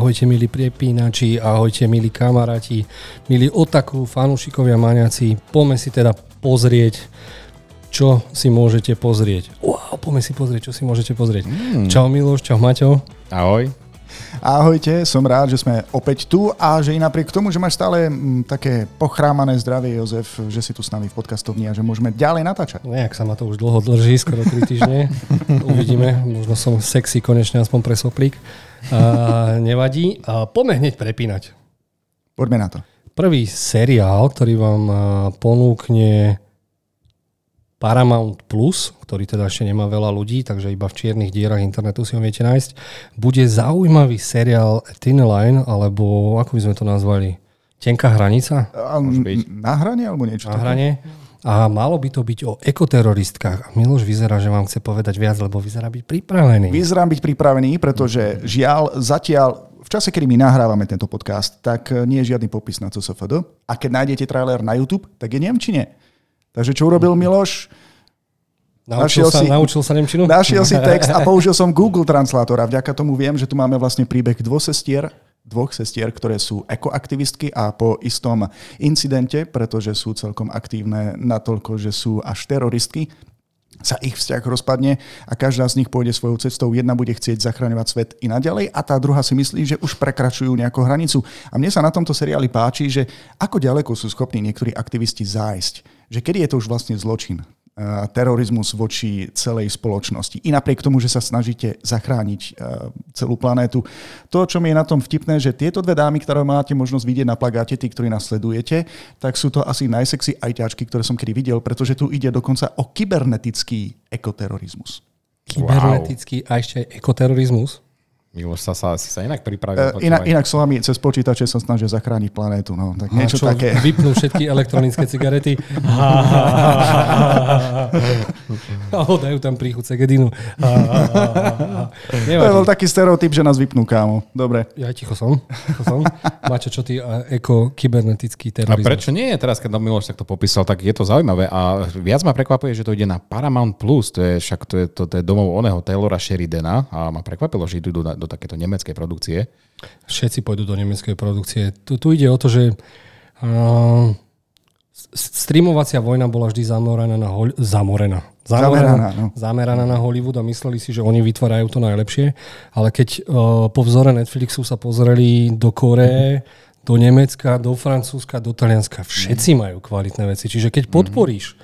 Ahojte milí prepínači, ahojte milí kamaráti, milí otaku, fanúšikovia, maniaci. Poďme si teda pozrieť, čo si môžete pozrieť. Wow, poďme si pozrieť, čo si môžete pozrieť. Mm. Čau Miloš, čau Maťo. Ahoj. Ahojte, som rád, že sme opäť tu a že i napriek tomu, že máš stále m, také pochrámané zdravie, Jozef, že si tu s nami v podcastovni a že môžeme ďalej natáčať. Nejak sa ma to už dlho drží, skoro 3 týždne. Uvidíme, možno som sexy konečne aspoň pre soplík. A, nevadí. A poďme hneď prepínať. Poďme na to. Prvý seriál, ktorý vám ponúkne Paramount Plus, ktorý teda ešte nemá veľa ľudí, takže iba v čiernych dierach internetu si ho viete nájsť, bude zaujímavý seriál Thin Line, alebo ako by sme to nazvali? Tenká hranica? Na hrane alebo niečo? Na hrane. A malo by to byť o ekoteroristkách. A Miloš vyzerá, že vám chce povedať viac, lebo vyzerá byť pripravený. Vyzerám byť pripravený, pretože žiaľ, zatiaľ v čase, kedy my nahrávame tento podcast, tak nie je žiadny popis na CSFD. A keď nájdete trailer na YouTube, tak je Nemčine. Takže čo urobil Miloš? Naučil, sa, si, naučil sa Nemčinu? Našiel si text a použil som Google Translator a vďaka tomu viem, že tu máme vlastne príbeh dvoch sestier, dvoch sestier, ktoré sú ekoaktivistky a po istom incidente, pretože sú celkom aktívne natoľko, že sú až teroristky, sa ich vzťah rozpadne a každá z nich pôjde svojou cestou. Jedna bude chcieť zachraňovať svet i naďalej a tá druhá si myslí, že už prekračujú nejakú hranicu. A mne sa na tomto seriáli páči, že ako ďaleko sú schopní niektorí aktivisti zájsť že kedy je to už vlastne zločin, terorizmus voči celej spoločnosti. I napriek tomu, že sa snažíte zachrániť celú planétu. To, čo mi je na tom vtipné, že tieto dve dámy, ktoré máte možnosť vidieť na plagáte, tí, ktorí nás sledujete, tak sú to asi najsexy ajťačky, ktoré som kedy videl, pretože tu ide dokonca o kybernetický ekoterorizmus. Kybernetický wow. a ešte ekoterorizmus? Miloš sa, sa, si sa inak pripravil. Uh, inak, inak slovami cez počítače sa snažia zachrániť planétu. No, tak niečo čo, také. Vypnú všetky elektronické cigarety. a dajú tam príchuť segedinu. to je bol taký stereotyp, že nás vypnú, kámo. Dobre. Ja ticho som. Ticho som. Máte čo ty eko kybernetický terorizmus. A prečo nie? Teraz, keď Miloš takto popísal, tak je to zaujímavé. A viac ma prekvapuje, že to ide na Paramount+. Plus. To je však to je, to, to je domov oného Taylora Sheridana. A ma prekvapilo, že idú na, do takéto nemeckej produkcie? Všetci pôjdu do nemeckej produkcie. Tu, tu ide o to, že uh, streamovacia vojna bola vždy zamorená na hol- zamorená. Zameraná, zameraná, no. zameraná na Hollywood a mysleli si, že oni vytvárajú to najlepšie, ale keď uh, po vzore Netflixu sa pozreli do Koreje, mm-hmm do Nemecka, do Francúzska, do Talianska. Všetci majú kvalitné veci. Čiže keď podporíš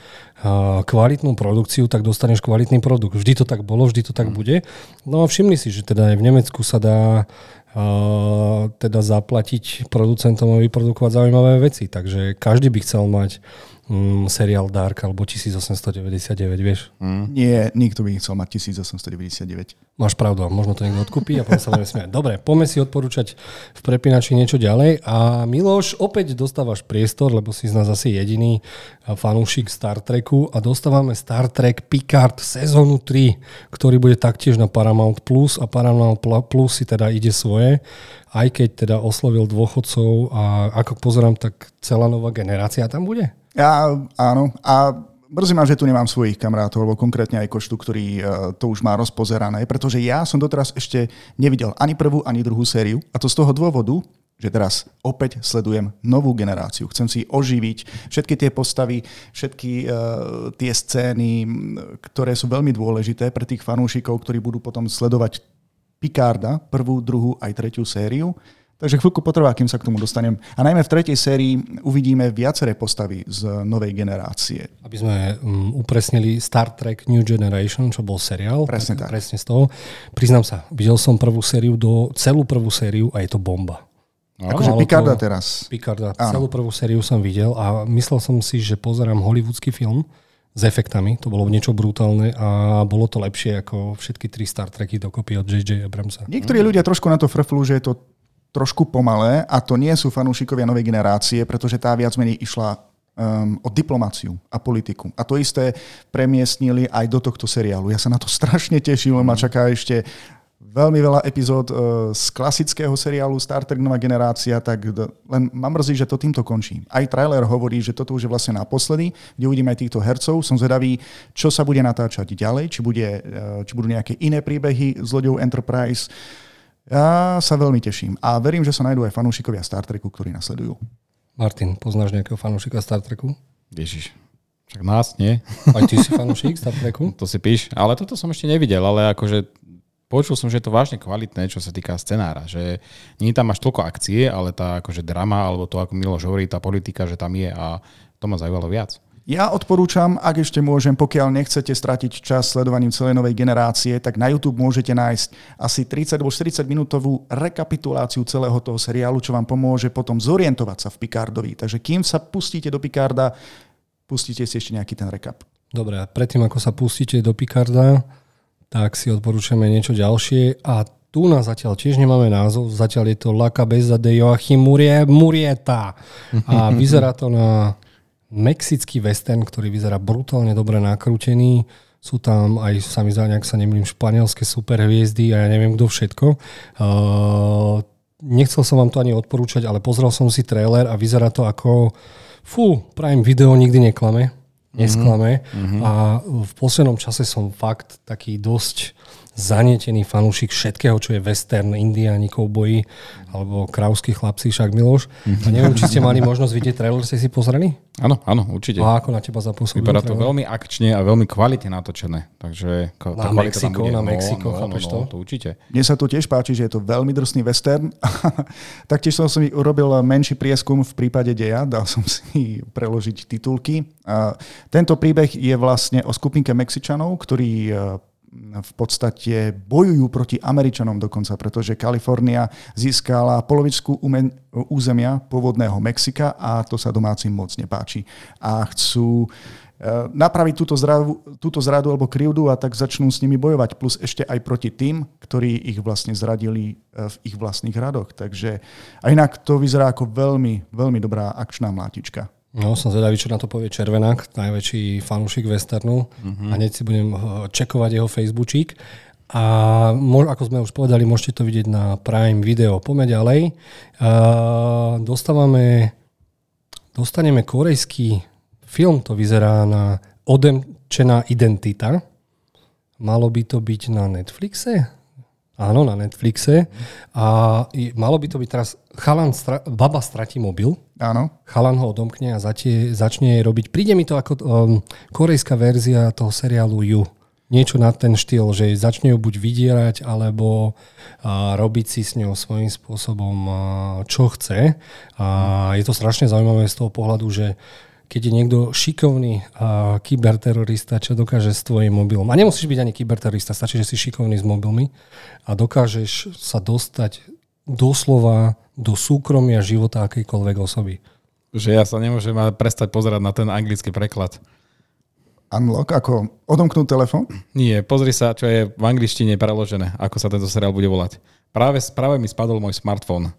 kvalitnú produkciu, tak dostaneš kvalitný produkt. Vždy to tak bolo, vždy to tak mm. bude. No a všimni si, že teda aj v Nemecku sa dá uh, teda zaplatiť producentom a vyprodukovať zaujímavé veci. Takže každý by chcel mať mm, seriál Dark alebo 1899, vieš? Mm. Nie, nikto by chcel mať 1899. Máš pravdu, možno to niekto odkúpi a potom sa budeme smiať. Dobre, poďme si odporúčať v prepínači niečo ďalej. A Miloš, opäť dostávaš priestor, lebo si z nás asi jediný fanúšik Star Treku a dostávame Star Trek Picard sezónu 3, ktorý bude taktiež na Paramount Plus a Paramount Plus si teda ide svoje, aj keď teda oslovil dôchodcov a ako pozerám, tak celá nová generácia tam bude? Ja, áno. A mrzí ma, že tu nemám svojich kamarátov, alebo konkrétne aj Koštu, ktorý uh, to už má rozpozerané, pretože ja som doteraz ešte nevidel ani prvú, ani druhú sériu. A to z toho dôvodu, že teraz opäť sledujem novú generáciu. Chcem si oživiť všetky tie postavy, všetky uh, tie scény, ktoré sú veľmi dôležité pre tých fanúšikov, ktorí budú potom sledovať Picarda, prvú, druhú aj tretiu sériu. Takže chvíľku potrvá, kým sa k tomu dostanem. A najmä v tretej sérii uvidíme viaceré postavy z novej generácie. Aby sme um, upresnili Star Trek New Generation, čo bol seriál. Presne tak. tak. Presne z toho. Priznám sa, videl som prvú sériu do celú prvú sériu a je to bomba. No, akože Picarda to, teraz. Picarda. Áno. Celú prvú sériu som videl a myslel som si, že pozerám hollywoodsky film s efektami. To bolo niečo brutálne a bolo to lepšie ako všetky tri Star Treky dokopy od J.J. Abramsa. Niektorí ľudia trošku na to frflú, že je to trošku pomalé a to nie sú fanúšikovia novej generácie, pretože tá viac menej išla um, o diplomáciu a politiku. A to isté premiestnili aj do tohto seriálu. Ja sa na to strašne teším, ma čaká ešte veľmi veľa epizód uh, z klasického seriálu Star Trek Nová generácia, tak d- len ma mrzí, že to týmto končí. Aj trailer hovorí, že toto už je vlastne naposledy, kde uvidíme aj týchto hercov. Som zvedavý, čo sa bude natáčať ďalej, či, bude, uh, či budú nejaké iné príbehy z loďou Enterprise. Ja sa veľmi teším a verím, že sa nájdú aj fanúšikovia Star Treku, ktorí nasledujú. Martin, poznáš nejakého fanúšika Star Treku? Ježiš, však nás, nie? Aj ty si fanúšik Star Treku? to si píš, ale toto som ešte nevidel, ale akože počul som, že je to vážne kvalitné, čo sa týka scenára, že nie tam máš toľko akcie, ale tá akože drama, alebo to, ako Miloš hovorí, tá politika, že tam je a to ma zaujalo viac. Ja odporúčam, ak ešte môžem, pokiaľ nechcete stratiť čas sledovaním celej novej generácie, tak na YouTube môžete nájsť asi 30 alebo 40 minútovú rekapituláciu celého toho seriálu, čo vám pomôže potom zorientovať sa v Picardovi. Takže kým sa pustíte do Picarda, pustíte si ešte nejaký ten rekap. Dobre, a predtým ako sa pustíte do Picarda, tak si odporúčame niečo ďalšie a tu na zatiaľ tiež nemáme názov, zatiaľ je to La Cabeza de Joachim Murieta a vyzerá to na mexický western, ktorý vyzerá brutálne dobre nakrútený. Sú tam aj, sa mi zdá, nejak sa nemýlim, španielské superhviezdy a ja neviem kto všetko. Uh, nechcel som vám to ani odporúčať, ale pozrel som si trailer a vyzerá to ako fú, Prime Video nikdy neklame, nesklame mm-hmm. a v poslednom čase som fakt taký dosť zanietený fanúšik všetkého, čo je western, indiáni, kouboji alebo krauskí chlapci, však Miloš. A neviem, či ste mali možnosť vidieť trailer, ste si pozreli? Áno, áno, určite. A ako na teba zapôsobil? Vypadá to veľmi akčne a veľmi kvalitne natočené. Takže na Mexiko, na Mexiko, no, chápeš no, no, to? určite. Mne sa tu tiež páči, že je to veľmi drsný western. Taktiež som si urobil menší prieskum v prípade deja, dal som si preložiť titulky. A tento príbeh je vlastne o skupinke Mexičanov, ktorí v podstate bojujú proti Američanom dokonca, pretože Kalifornia získala polovičku územia pôvodného Mexika a to sa domácim moc nepáči. A chcú e, napraviť túto zradu, túto zradu alebo krivdu a tak začnú s nimi bojovať. Plus ešte aj proti tým, ktorí ich vlastne zradili e, v ich vlastných radoch. Takže a inak to vyzerá ako veľmi, veľmi dobrá akčná mlátička. No, som zvedavý, čo na to povie Červenák, najväčší fanúšik westernu. Uh-huh. A hneď si budem eh, čekovať jeho Facebookík. A ako sme už povedali, môžete to vidieť na Prime Video. Poďme ďalej. Uh, dostávame, dostaneme korejský film, to vyzerá na Odemčená identita. Malo by to byť na Netflixe? Áno, na Netflixe. A malo by to byť teraz chalan, stra- baba stratí mobil. Áno. Chalan ho odomkne a zatie, začne robiť. Príde mi to ako um, korejská verzia toho seriálu You. Niečo na ten štýl, že začne ju buď vydierať, alebo uh, robiť si s ňou svojím spôsobom uh, čo chce. A je to strašne zaujímavé z toho pohľadu, že keď je niekto šikovný a kyberterorista, čo dokáže s tvojim mobilom. A nemusíš byť ani kyberterorista, stačí, že si šikovný s mobilmi a dokážeš sa dostať doslova do súkromia života akejkoľvek osoby. Že ja sa nemôžem prestať pozerať na ten anglický preklad. Unlock, ako odomknúť telefón? Nie, pozri sa, čo je v angličtine preložené, ako sa tento seriál bude volať. Práve, práve mi spadol môj smartfón.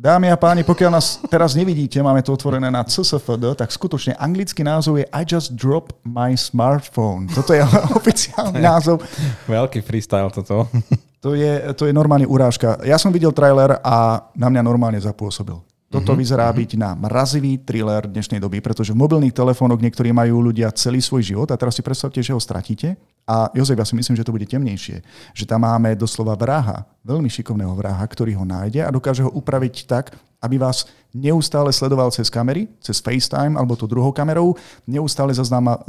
Dámy a páni, pokiaľ nás teraz nevidíte, máme to otvorené na CSFD, tak skutočne anglický názov je I just drop my smartphone. Toto je oficiálny názov. Veľký freestyle toto. To je, to je normálne urážka. Ja som videl trailer a na mňa normálne zapôsobil. Toto mm-hmm. vyzerá byť na mrazivý thriller dnešnej doby, pretože v mobilných telefónoch niektorí majú ľudia celý svoj život a teraz si predstavte, že ho stratíte. A Jozef, ja si myslím, že to bude temnejšie. Že tam máme doslova vraha, veľmi šikovného vraha, ktorý ho nájde a dokáže ho upraviť tak, aby vás neustále sledoval cez kamery, cez FaceTime alebo to druhou kamerou, neustále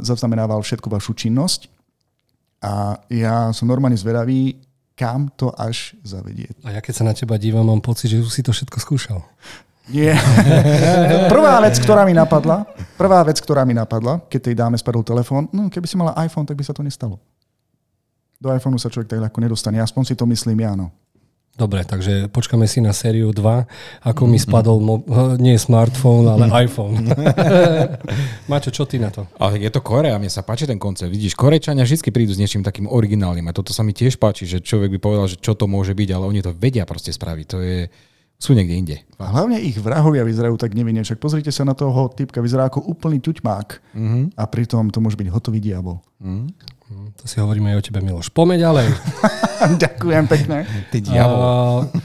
zaznamenával všetku vašu činnosť. A ja som normálne zvedavý, kam to až zavedie. A ja keď sa na teba dívam, mám pocit, že už si to všetko skúšal. Nie. prvá vec, ktorá mi napadla, prvá vec, ktorá mi napadla, keď tej dáme spadol telefón, no keby si mala iPhone, tak by sa to nestalo. Do iPhoneu sa človek tak ľahko nedostane. Aspoň si to myslím ja, no. Dobre, takže počkáme si na sériu 2, ako mi spadol mo- nie smartfón, ale iPhone. Mačo, čo ty na to? Ale je to Korea, mne sa páči ten koncept. Vidíš, Korečania vždy prídu s niečím takým originálnym a toto sa mi tiež páči, že človek by povedal, že čo to môže byť, ale oni to vedia proste spraviť. To je, sú niekde inde. A hlavne ich vrahovia vyzerajú tak nevinne. Však pozrite sa na toho typka, vyzerá ako úplný ťuťmák. Mm-hmm. A pritom to môže byť hotový diabol. Mm-hmm. To si hovoríme aj o tebe, Miloš. Poďme ďalej. Ďakujem pekne. Ty diabol. Uh,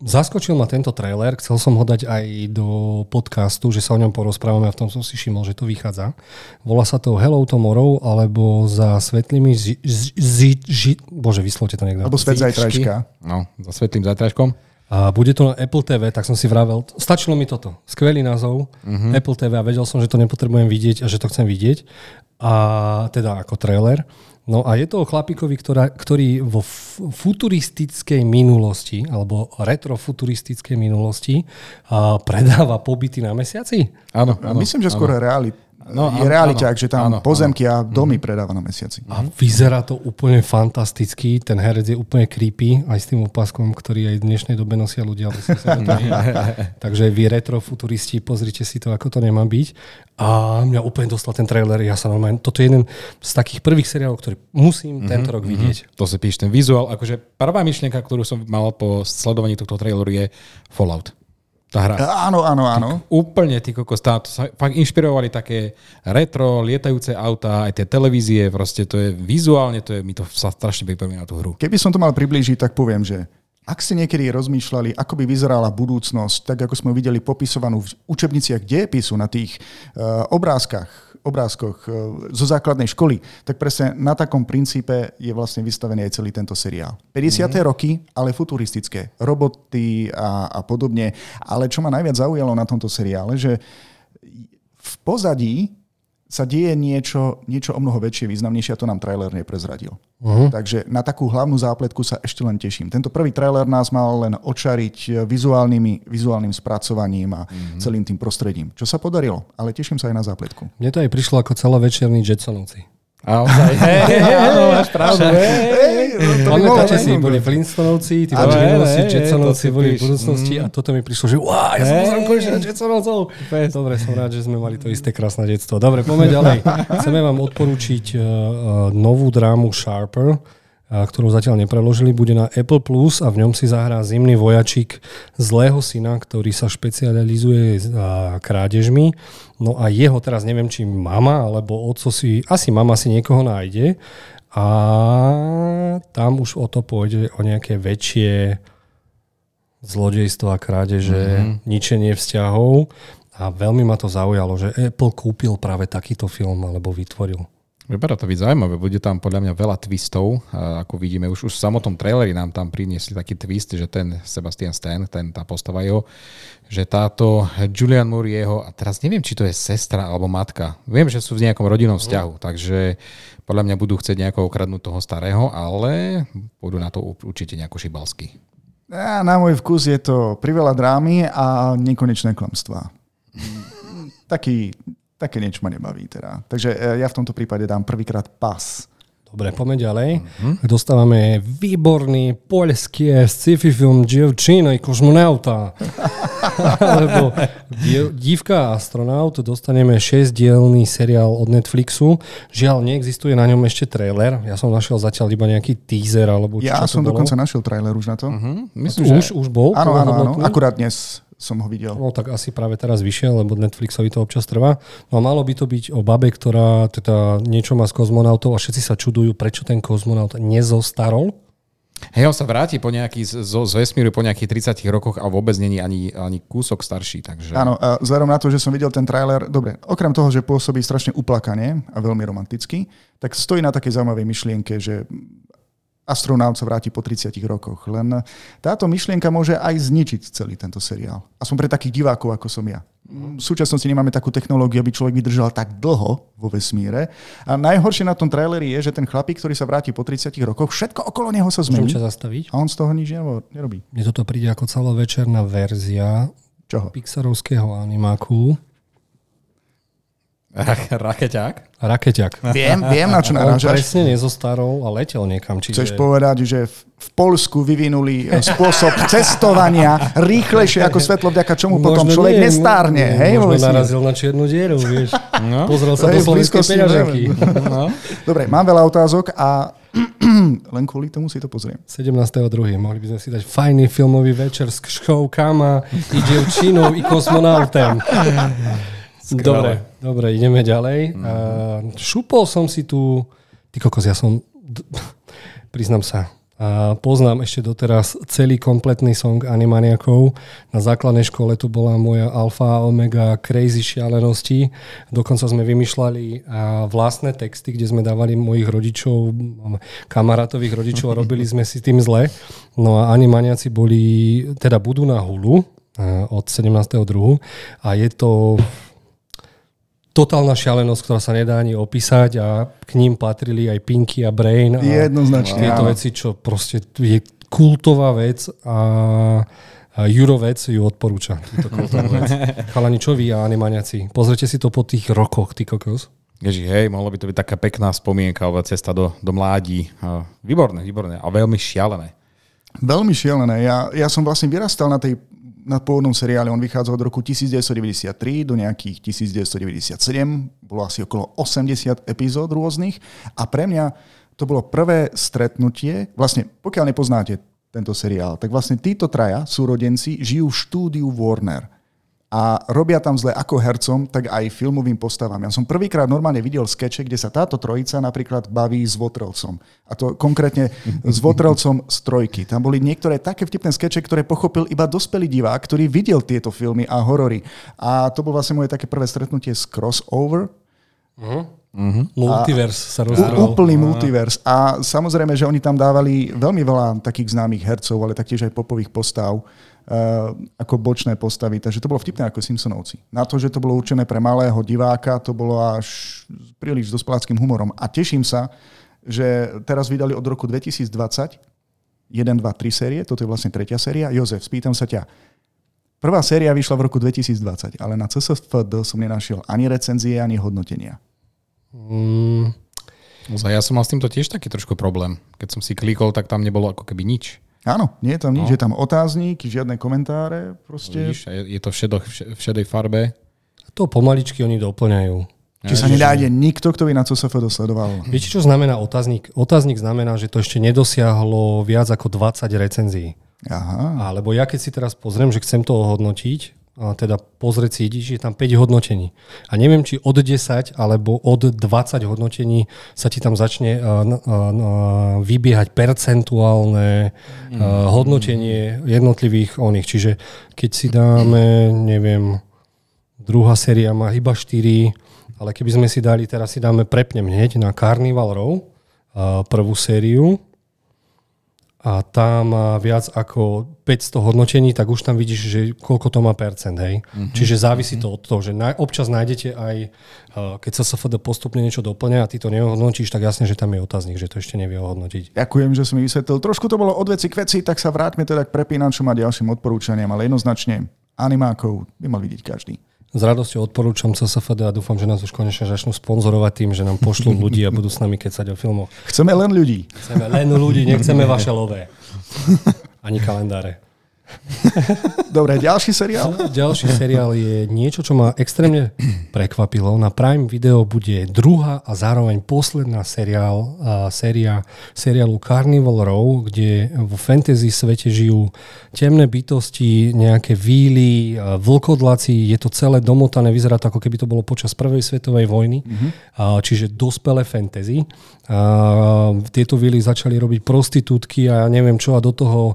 zaskočil ma tento trailer, chcel som ho dať aj do podcastu, že sa o ňom porozprávame a v tom som si všimol, že to vychádza. Volá sa to Hello Tomorrow, alebo za svetlými zi, zi, zi, zi, bože, vyslovte to niekto. Alebo svet zajtrajška. No, za svetlým zajtrajškom. A bude to na Apple TV, tak som si vravel, stačilo mi toto. Skvelý názov, uh-huh. Apple TV a vedel som, že to nepotrebujem vidieť a že to chcem vidieť. A teda ako trailer. No a je to o chlapíkovi, ktorá, ktorý vo futuristickej minulosti, alebo retrofuturistickej minulosti a predáva pobyty na mesiaci? Áno, áno. Myslím, že skôr reality no, je realiťák, že tam áno, pozemky áno. a domy mm. predáva na mesiaci. A vyzerá to úplne fantasticky, ten herec je úplne creepy, aj s tým opaskom, ktorý aj v dnešnej dobe nosia ľudia. Takže vy retrofuturisti, pozrite si to, ako to nemá byť. A mňa úplne dostal ten trailer, ja sa normálne, toto je jeden z takých prvých seriálov, ktorý musím mm-hmm, tento rok vidieť. Mm-hmm. To si píš, ten vizuál, akože prvá myšlienka, ktorú som mal po sledovaní tohto traileru je Fallout tá hra. Áno, áno, áno. Ty, úplne, ty kokos, tá, to sa fakt inšpirovali také retro, lietajúce auta, aj tie televízie, proste to je vizuálne, to je, mi to sa strašne pripomína tú hru. Keby som to mal priblížiť, tak poviem, že ak ste niekedy rozmýšľali, ako by vyzerala budúcnosť, tak ako sme videli popisovanú v učebniciach dejepisu na tých uh, obrázkach, obrázkoch uh, zo základnej školy, tak presne na takom princípe je vlastne vystavený aj celý tento seriál. 50. Mm. roky, ale futuristické. Roboty a, a podobne. Ale čo ma najviac zaujalo na tomto seriále, že v pozadí sa deje niečo, niečo o mnoho väčšie, významnejšie a to nám trailer neprezradil. Uh-huh. Takže na takú hlavnú zápletku sa ešte len teším. Tento prvý trailer nás mal len očariť vizuálnymi, vizuálnym spracovaním a uh-huh. celým tým prostredím. Čo sa podarilo, ale teším sa aj na zápletku. Mne to aj prišlo ako celovečerný Jetsonovci. A ozaj, hej, hej, áno, máš pravdu, hej. Pamätáte si, boli Flintstonovci, tí Jetsonovci, Jetsonovci boli v budúcnosti mm. a toto mi prišlo, že wow, ja som pozrel konečne Jetsonovcov. Dobre, som rád, že sme mali to isté krásne detstvo. Dobre, poďme ďalej. Chceme vám odporúčiť uh, novú drámu Sharper, ktorú zatiaľ nepreložili, bude na Apple Plus a v ňom si zahrá zimný vojačik zlého syna, ktorý sa špecializuje krádežmi. No a jeho teraz neviem, či mama alebo otco si, asi mama si niekoho nájde a tam už o to pôjde o nejaké väčšie zlodejstvo a krádeže, mm-hmm. ničenie vzťahov a veľmi ma to zaujalo, že Apple kúpil práve takýto film alebo vytvoril. Vyberá to byť zaujímavé, bude tam podľa mňa veľa twistov, ako vidíme, už, už v samotnom traileri nám tam priniesli taký twist, že ten Sebastian Stan, ten, tá postava jeho, že táto Julian Moore jeho, a teraz neviem, či to je sestra alebo matka, viem, že sú v nejakom rodinnom vzťahu, takže podľa mňa budú chcieť nejako okradnúť toho starého, ale budú na to určite nejako šibalsky. Ja, na môj vkus je to priveľa drámy a nekonečné klamstvá. Taký také niečo ma nebaví teda. Takže e, ja v tomto prípade dám prvýkrát pas. Dobre, poďme ďalej. Uh-huh. Dostávame výborný poľský sci-fi film Dziewczyna i kosmonauta. Alebo Dívka astronaut. Dostaneme 6-dielný seriál od Netflixu. Žiaľ, neexistuje na ňom ešte trailer. Ja som našiel zatiaľ iba nejaký teaser. Alebo ja čo som dokonca našiel trailer už na to. Uh-huh. Myslím, už, že... už bol? Áno, áno, áno. Akurát dnes som ho videl. No tak asi práve teraz vyšiel, lebo Netflixovi to občas trvá. No a malo by to byť o babe, ktorá teda niečo má s kozmonautov a všetci sa čudujú, prečo ten kozmonaut nezostarol. Hej, on sa vráti po nejaký, z, z vesmíru po nejakých 30 rokoch a vôbec není ani, ani kúsok starší. Takže... Áno, a vzhľadom na to, že som videl ten trailer, dobre, okrem toho, že pôsobí strašne uplakane a veľmi romanticky, tak stojí na takej zaujímavej myšlienke, že astronaut sa vráti po 30 rokoch. Len táto myšlienka môže aj zničiť celý tento seriál. A som pre takých divákov, ako som ja. V súčasnosti nemáme takú technológiu, aby človek vydržal tak dlho vo vesmíre. A najhoršie na tom traileri je, že ten chlapík, ktorý sa vráti po 30 rokoch, všetko okolo neho sa zmení. Môžem zastaviť? A on z toho nič nerobí. Mne toto príde ako celovečerná verzia Čoho? Pixarovského animáku Rakeťák? Rakeťák. Viem, viem, na čo narážaš. On presne nezostarol a letel niekam. Čiže... Chceš povedať, že v Polsku vyvinuli e, spôsob cestovania rýchlejšie ako svetlo, vďaka čomu možno potom človek nie, nestárne. Nie, hej, možno narazil na čiernu dieru, vieš. No. Pozrel sa do slovenskej peňaženky. No. Dobre, mám veľa otázok a len kvôli tomu si to pozriem. 17.2. Mohli by sme si dať fajný filmový večer s Kškou Kama i dievčinou i kosmonautem. Skvelé. Dobre, dobre, ideme ďalej. Mm-hmm. Uh, šupol som si tu, ty kokos, ja som, priznám sa, A poznám ešte doteraz celý kompletný song Animaniakov. Na základnej škole to bola moja alfa omega crazy šialenosti. Dokonca sme vymýšľali vlastné texty, kde sme dávali mojich rodičov, kamarátových rodičov a robili sme si tým zle. No a Animaniaci boli, teda budú na Hulu od 17.2. a je to totálna šialenosť, ktorá sa nedá ani opísať a k ním patrili aj Pinky a Brain. A Jednoznačne. Tieto veci, čo proste je kultová vec a, a Jurovec ju odporúča. Chalani, čo vy a animaniaci? Pozrite si to po tých rokoch, ty kokos. Ježi, hej, mohlo by to byť taká pekná spomienka alebo cesta do, do mládí. Výborné, výborné a veľmi šialené. Veľmi šialené. Ja, ja som vlastne vyrastal na tej na pôvodnom seriáli on vychádzal od roku 1993 do nejakých 1997. Bolo asi okolo 80 epizód rôznych. A pre mňa to bolo prvé stretnutie, vlastne pokiaľ nepoznáte tento seriál, tak vlastne títo traja súrodenci žijú v štúdiu Warner a robia tam zle ako hercom, tak aj filmovým postavám. Ja som prvýkrát normálne videl skeče, kde sa táto trojica napríklad baví s Votrelcom. A to konkrétne s Votrelcom z trojky. Tam boli niektoré také vtipné skeče, ktoré pochopil iba dospelý divák, ktorý videl tieto filmy a horory. A to bolo vlastne moje také prvé stretnutie s crossover. Uh-huh. Multiverse sa rozhral. Úplný multiverse. A samozrejme, že oni tam dávali veľmi veľa takých známych hercov, ale taktiež aj popových postav ako bočné postavy. Takže to bolo vtipné ako Simpsonovci. Na to, že to bolo určené pre malého diváka, to bolo až príliš dospeláckým humorom. A teším sa, že teraz vydali od roku 2020 1, 2, 3 série, toto je vlastne tretia séria. Jozef, spýtam sa ťa, prvá séria vyšla v roku 2020, ale na CSFD som nenašiel ani recenzie, ani hodnotenia. Mm. Ja som mal s týmto tiež taký trošku problém. Keď som si klikol, tak tam nebolo ako keby nič. Áno, nie je tam nič, no. je tam otáznik, žiadne komentáre. Proste. Vidíš, je to v, šedo, v šedej farbe. To pomaličky oni doplňajú. Či sa nedáde nikto, kto by na CSF dosledoval. Viete, čo znamená otáznik? Otáznik znamená, že to ešte nedosiahlo viac ako 20 recenzií. Aha. Alebo ja keď si teraz pozriem, že chcem to ohodnotiť, teda pozrieť si, že je tam 5 hodnotení. A neviem, či od 10 alebo od 20 hodnotení sa ti tam začne uh, uh, uh, vybiehať percentuálne mm. hodnotenie jednotlivých oných. Čiže keď si dáme, neviem, druhá séria má iba 4, ale keby sme si dali, teraz si dáme, prepnem hneď na Carnival Row, prvú sériu, a tam má viac ako 500 hodnotení, tak už tam vidíš, že koľko to má percent, hej. Mm-hmm. Čiže závisí mm-hmm. to od toho, že na, občas nájdete aj, uh, keď sa SFD postupne niečo doplňa a ty to neohodnotíš, tak jasne, že tam je otáznik, že to ešte nevie ohodnotiť. Ďakujem, že si mi vysvetlil. Trošku to bolo od veci k veci, tak sa vráťme teda k prepínačom a ďalším odporúčaniam, ale jednoznačne animákov by mal vidieť každý. S radosťou odporúčam CSFD a dúfam, že nás už konečne začnú sponzorovať tým, že nám pošlú ľudí a budú s nami kecať o filmoch. Chceme len ľudí. Chceme len ľudí, nechceme vaše lové. Ani kalendáre. Dobre, ďalší seriál? Ďalší seriál je niečo, čo ma extrémne prekvapilo. Na Prime Video bude druhá a zároveň posledná seriál, séria seriálu Carnival Row, kde vo fantasy svete žijú temné bytosti, nejaké víly, vlkodlaci. Je to celé domotané, vyzerá to ako keby to bolo počas prvej svetovej vojny, uh, čiže dospelé fantasy. Tieto víly začali robiť prostitútky a ja neviem čo a do toho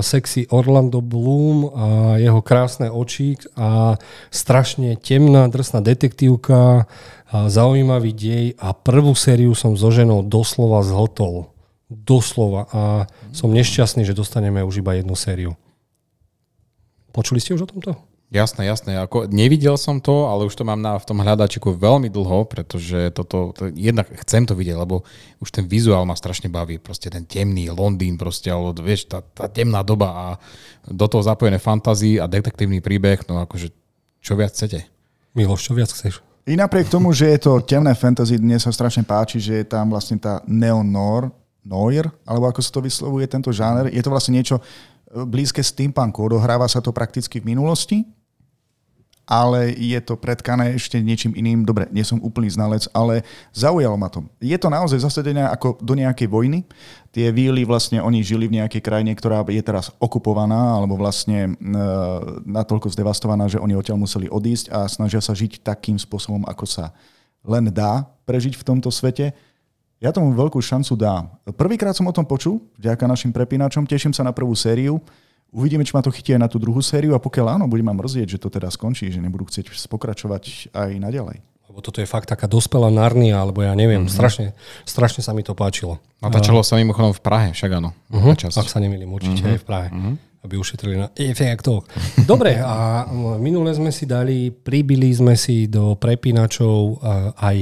sexy Orlando Orlando Bloom a jeho krásne oči a strašne temná, drsná detektívka, a zaujímavý dej a prvú sériu som so ženou doslova zhltol. Doslova. A som nešťastný, že dostaneme už iba jednu sériu. Počuli ste už o tomto? Jasné, jasné. Ako, nevidel som to, ale už to mám na, v tom hľadačiku veľmi dlho, pretože toto, to, jednak chcem to vidieť, lebo už ten vizuál ma strašne baví. Proste ten temný Londýn, proste, alebo vieš, tá, tá temná doba a do toho zapojené fantázii a detektívny príbeh, no akože čo viac chcete? Miloš, čo viac chceš? I napriek tomu, že je to temné fantasy, dnes sa strašne páči, že je tam vlastne tá neonor, noir, alebo ako sa to vyslovuje tento žáner. Je to vlastne niečo blízke steampunku. Odohráva sa to prakticky v minulosti, ale je to predkané ešte niečím iným. Dobre, nie som úplný znalec, ale zaujalo ma to. Je to naozaj zasadené ako do nejakej vojny. Tie víly vlastne oni žili v nejakej krajine, ktorá je teraz okupovaná alebo vlastne e, natoľko zdevastovaná, že oni odtiaľ museli odísť a snažia sa žiť takým spôsobom, ako sa len dá prežiť v tomto svete. Ja tomu veľkú šancu dám. Prvýkrát som o tom počul, vďaka našim prepínačom, teším sa na prvú sériu. Uvidíme, či ma to chytí aj na tú druhú sériu a pokiaľ áno, bude ma mrzieť, že to teda skončí, že nebudú chcieť pokračovať aj naďalej. Lebo toto je fakt taká dospelá Narnia, alebo ja neviem, mm-hmm. strašne, strašne sa mi to páčilo. Natáčalo sa mimochodom v Prahe, však áno. Uh-huh, ak sa nemýlim, určite mm-hmm. aj v Prahe. Mm-hmm aby ušetrili na efektov. Dobre, a minule sme si dali, pribili sme si do prepínačov aj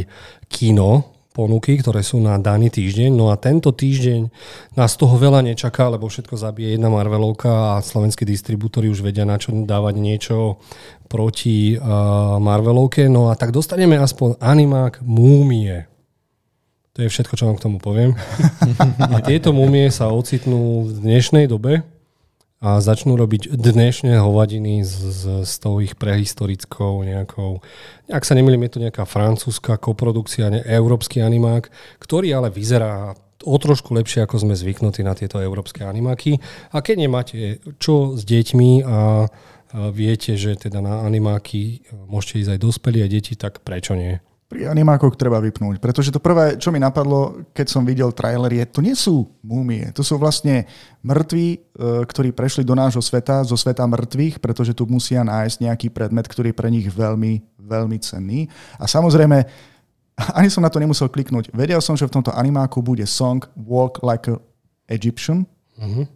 kino, ponuky, ktoré sú na daný týždeň. No a tento týždeň nás toho veľa nečaká, lebo všetko zabije jedna Marvelovka a slovenskí distribútory už vedia na čo dávať niečo proti uh, Marvelovke. No a tak dostaneme aspoň animák Múmie. To je všetko, čo vám k tomu poviem. A tieto múmie sa ocitnú v dnešnej dobe, a začnú robiť dnešné hovadiny s, s, tou ich prehistorickou nejakou, ak sa nemýlim, je to nejaká francúzska koprodukcia, ne, európsky animák, ktorý ale vyzerá o trošku lepšie, ako sme zvyknutí na tieto európske animáky. A keď nemáte čo s deťmi a, a viete, že teda na animáky môžete ísť aj dospelí a deti, tak prečo nie? Pri animákoch treba vypnúť, pretože to prvé, čo mi napadlo, keď som videl trailer, je, to nie sú múmie, to sú vlastne mŕtvi, e, ktorí prešli do nášho sveta, zo sveta mŕtvych, pretože tu musia nájsť nejaký predmet, ktorý je pre nich veľmi, veľmi cenný. A samozrejme, ani som na to nemusel kliknúť. Vedel som, že v tomto animáku bude song Walk Like a Egyptian. Uh-huh.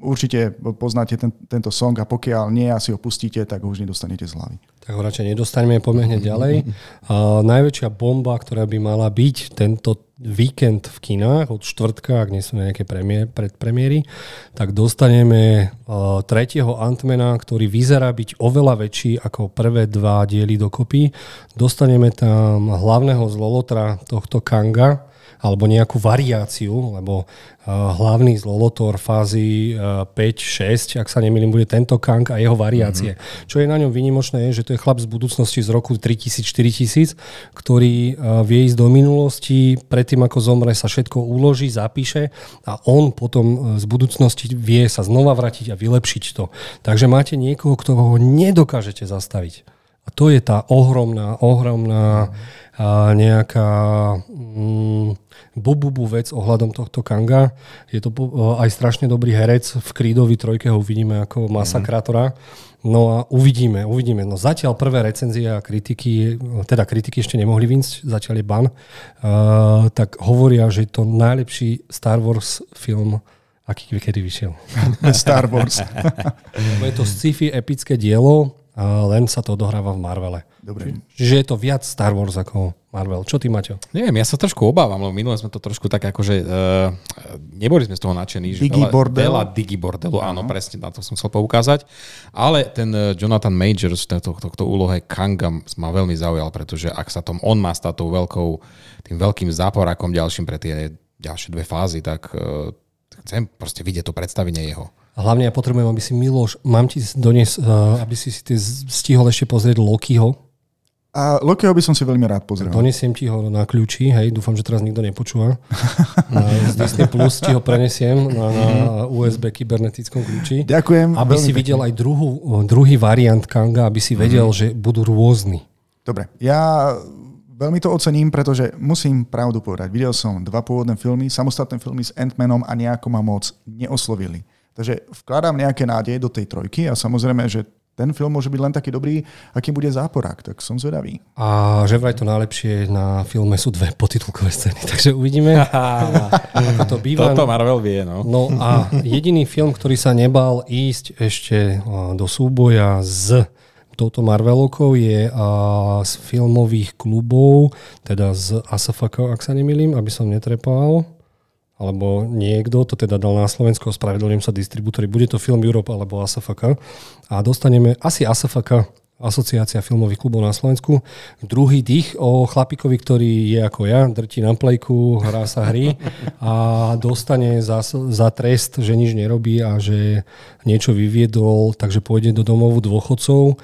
Určite poznáte ten, tento song a pokiaľ nie a si ho pustíte, tak ho už nedostanete z hlavy. Tak ho radšej nedostaneme, poďme hneď ďalej. A najväčšia bomba, ktorá by mala byť tento víkend v kinách od štvrtka, ak nie sú nejaké premiér, predpremiéry, tak dostaneme tretieho Antmana, ktorý vyzerá byť oveľa väčší ako prvé dva diely dokopy. Dostaneme tam hlavného zlolotra tohto Kanga, alebo nejakú variáciu, lebo uh, hlavný zlolotor fázy uh, 5-6, ak sa nemýlim, bude tento Kang a jeho variácie. Mm-hmm. Čo je na ňom výnimočné, je, že to je chlap z budúcnosti z roku 3000-4000, ktorý uh, vie ísť do minulosti, predtým ako zomre sa všetko uloží, zapíše a on potom z budúcnosti vie sa znova vrátiť a vylepšiť to. Takže máte niekoho, kto ho nedokážete zastaviť. A to je tá ohromná, ohromná a nejaká mm, bububu vec ohľadom tohto Kanga. Je to aj strašne dobrý herec. V Krídovi trojke ho uvidíme ako masakrátora. No a uvidíme, uvidíme. No zatiaľ prvé recenzie a kritiky, teda kritiky ešte nemohli vynsť, zatiaľ je ban, uh, tak hovoria, že je to najlepší Star Wars film, aký kedy vyšiel. Star Wars. je to sci-fi epické dielo, len sa to odohráva v Marvele. Dobre. Čiže je to viac Star Wars ako Marvel. Čo ty, Maťo? Neviem, ja sa trošku obávam, lebo minule sme to trošku tak akože... Uh, neboli sme z toho nadšení. Že Digibordel. Veľa, veľa Digibordelu, uh-huh. áno, presne na to som chcel poukázať. Ale ten uh, Jonathan Majors, tento, tohto úlohe Kanga ma veľmi zaujal, pretože ak sa tom on má stať tou veľkou, tým veľkým záporákom ďalším pre tie ďalšie dve fázy, tak uh, chcem proste vidieť to predstavenie jeho. A hlavne ja potrebujem, aby si Miloš, mám ti doniesť, uh, aby si si stihol ešte pozrieť Lokiho, a Lokiho by som si veľmi rád pozrel. Donesiem ti ho na kľúči, hej, dúfam, že teraz nikto nepočúva. Na, Disney Plus ti ho prenesiem na, na USB kybernetickom kľúči. Ďakujem. Aby si videl aj druhú, druhý variant Kanga, aby si vedel, mm. že budú rôzni. Dobre, ja veľmi to ocením, pretože musím pravdu povedať. Videl som dva pôvodné filmy, samostatné filmy s Ant-Manom a nejako ma moc neoslovili. Takže vkladám nejaké nádeje do tej trojky a samozrejme, že ten film môže byť len taký dobrý, akým bude záporák, tak som zvedavý. A že vraj to najlepšie na filme sú dve potitulkové scény, takže uvidíme, ako to býva. Toto Marvel vie, no. No a jediný film, ktorý sa nebal ísť ešte do súboja s touto Marvelovkou je z filmových klubov, teda z ASFK, ak sa nemýlim, aby som netrepal alebo niekto to teda dal na Slovensko, spravedlňujem sa distribútory, bude to Film Europe alebo ASFK a dostaneme asi ASFK, Asociácia filmových klubov na Slovensku. Druhý dých o chlapikovi, ktorý je ako ja, drtí na plejku, hrá sa hry a dostane za, za trest, že nič nerobí a že niečo vyviedol, takže pôjde do domovu dôchodcov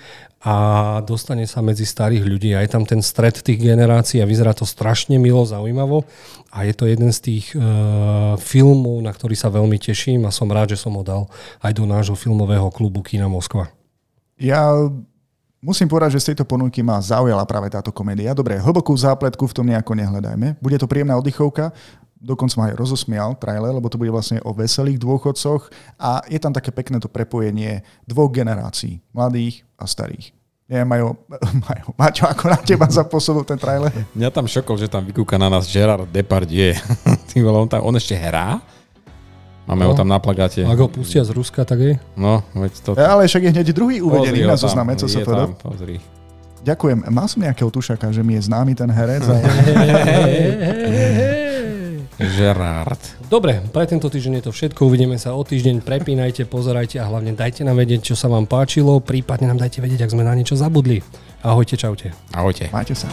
a dostane sa medzi starých ľudí a je tam ten stred tých generácií a vyzerá to strašne milo, zaujímavo a je to jeden z tých uh, filmov, na ktorý sa veľmi teším a som rád, že som ho dal aj do nášho filmového klubu Kina Moskva. Ja Musím povedať, že z tejto ponuky ma zaujala práve táto komédia. Dobre, hlbokú zápletku v tom nejako nehľadajme. Bude to príjemná oddychovka, dokonca ma aj rozosmial trailer, lebo to bude vlastne o veselých dôchodcoch a je tam také pekné to prepojenie dvoch generácií, mladých a starých. Nie, majú, majú. Maťo, ako na teba zapôsobil ten trailer? Mňa tam šokol, že tam vykúka na nás Gerard Depardieu. on, tam, on ešte hrá? Máme no. ho tam na plagáte. Ak ho pustia z Ruska, tak je. No, veď to... Ja, ale však je hneď druhý uvedený na zozname, co sa povedal. Pozri. Ďakujem. Mal som nejakého tušaka, že mi je známy ten herec. Gerard. Dobre, pre tento týždeň je to všetko. Uvidíme sa o týždeň. Prepínajte, pozerajte a hlavne dajte nám vedieť, čo sa vám páčilo. Prípadne nám dajte vedieť, ak sme na niečo zabudli. Ahojte, čaute. Ahojte. Majte sa.